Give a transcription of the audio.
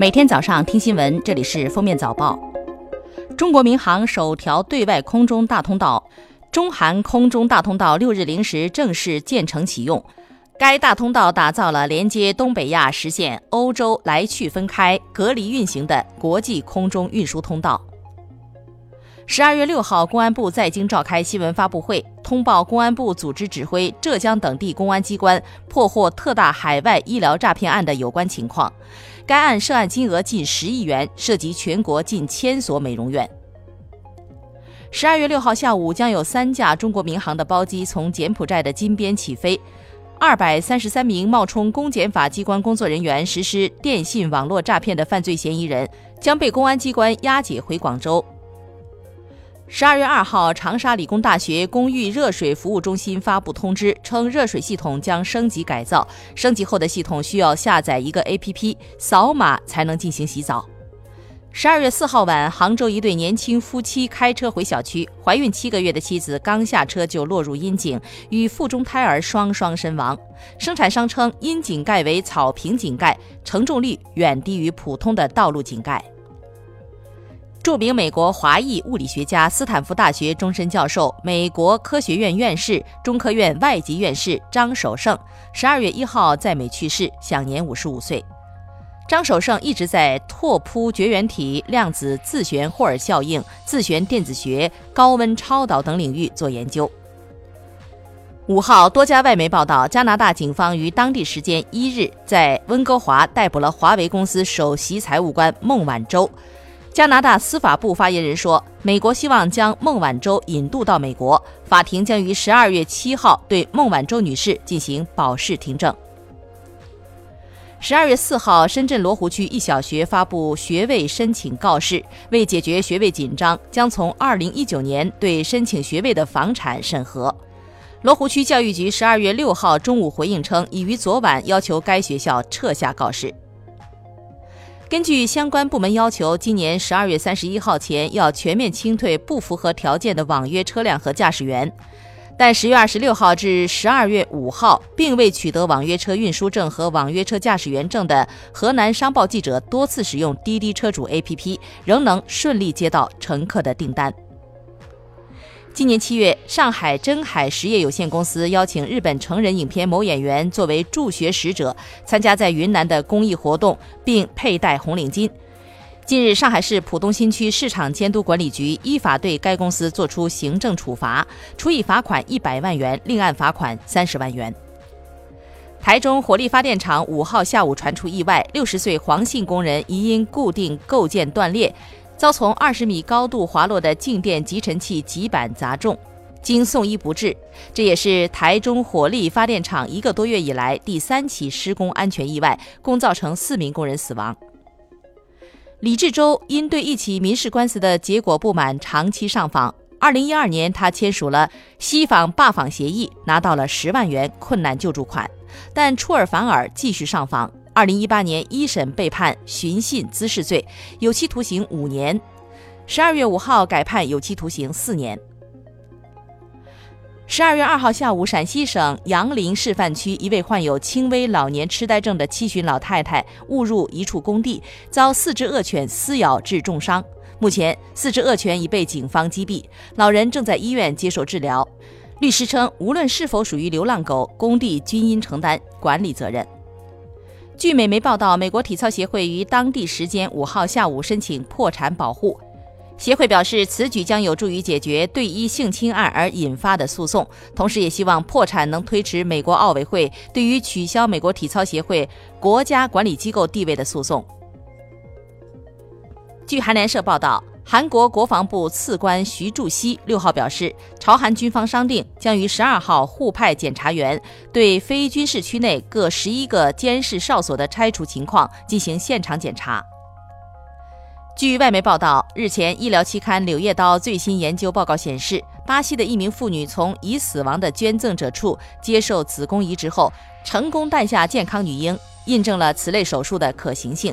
每天早上听新闻，这里是封面早报。中国民航首条对外空中大通道——中韩空中大通道，六日零时正式建成启用。该大通道打造了连接东北亚、实现欧洲来去分开、隔离运行的国际空中运输通道。十二月六号，公安部在京召开新闻发布会，通报公安部组织指挥浙江等地公安机关破获特大海外医疗诈骗案的有关情况。该案涉案金额近十亿元，涉及全国近千所美容院。十二月六号下午，将有三架中国民航的包机从柬埔寨的金边起飞，二百三十三名冒充公检法机关工作人员实施电信网络诈骗的犯罪嫌疑人将被公安机关押解回广州。十二月二号，长沙理工大学公寓热水服务中心发布通知，称热水系统将升级改造，升级后的系统需要下载一个 APP，扫码才能进行洗澡。十二月四号晚，杭州一对年轻夫妻开车回小区，怀孕七个月的妻子刚下车就落入阴井，与腹中胎儿双双身亡。生产商称，阴井盖为草坪井盖，承重率远低于普通的道路井盖。著名美国华裔物理学家、斯坦福大学终身教授、美国科学院院士、中科院外籍院士张守胜，十二月一号在美去世，享年五十五岁。张守胜一直在拓扑绝缘体、量子自旋霍尔效应、自旋电子学、高温超导等领域做研究。五号，多家外媒报道，加拿大警方于当地时间一日在温哥华逮捕了华为公司首席财务官孟晚舟。加拿大司法部发言人说，美国希望将孟晚舟引渡到美国，法庭将于十二月七号对孟晚舟女士进行保释听证。十二月四号，深圳罗湖区一小学发布学位申请告示，为解决学位紧张，将从二零一九年对申请学位的房产审核。罗湖区教育局十二月六号中午回应称，已于昨晚要求该学校撤下告示。根据相关部门要求，今年十二月三十一号前要全面清退不符合条件的网约车辆和驾驶员。但十月二十六号至十二月五号并未取得网约车运输证和网约车驾驶员证的河南商报记者，多次使用滴滴车主 APP，仍能顺利接到乘客的订单。今年七月，上海真海实业有限公司邀请日本成人影片某演员作为助学使者，参加在云南的公益活动，并佩戴红领巾。近日，上海市浦东新区市场监督管理局依法对该公司作出行政处罚，处以罚款一百万元，另案罚款三十万元。台中火力发电厂五号下午传出意外，六十岁黄姓工人疑因固定构件断裂。遭从二十米高度滑落的静电集尘器极板砸中，经送医不治。这也是台中火力发电厂一个多月以来第三起施工安全意外，共造成四名工人死亡。李志洲因对一起民事官司的结果不满，长期上访。二零一二年，他签署了西访罢访协议，拿到了十万元困难救助款，但出尔反尔，继续上访。二零一八年一审被判寻衅滋事罪，有期徒刑五年。十二月五号改判有期徒刑四年。十二月二号下午，陕西省杨凌示范区一位患有轻微老年痴呆症的七旬老太太误入一处工地，遭四只恶犬撕咬致重伤。目前，四只恶犬已被警方击毙，老人正在医院接受治疗。律师称，无论是否属于流浪狗，工地均应承担管理责任。据美媒报道，美国体操协会于当地时间五号下午申请破产保护。协会表示，此举将有助于解决对一性侵案而引发的诉讼，同时也希望破产能推迟美国奥委会对于取消美国体操协会国家管理机构地位的诉讼。据韩联社报道。韩国国防部次官徐柱熙六号表示，朝韩军方商定，将于十二号互派检察员对非军事区内各十一个监视哨所的拆除情况进行现场检查。据外媒报道，日前医疗期刊《柳叶刀》最新研究报告显示，巴西的一名妇女从已死亡的捐赠者处接受子宫移植后，成功诞下健康女婴，印证了此类手术的可行性。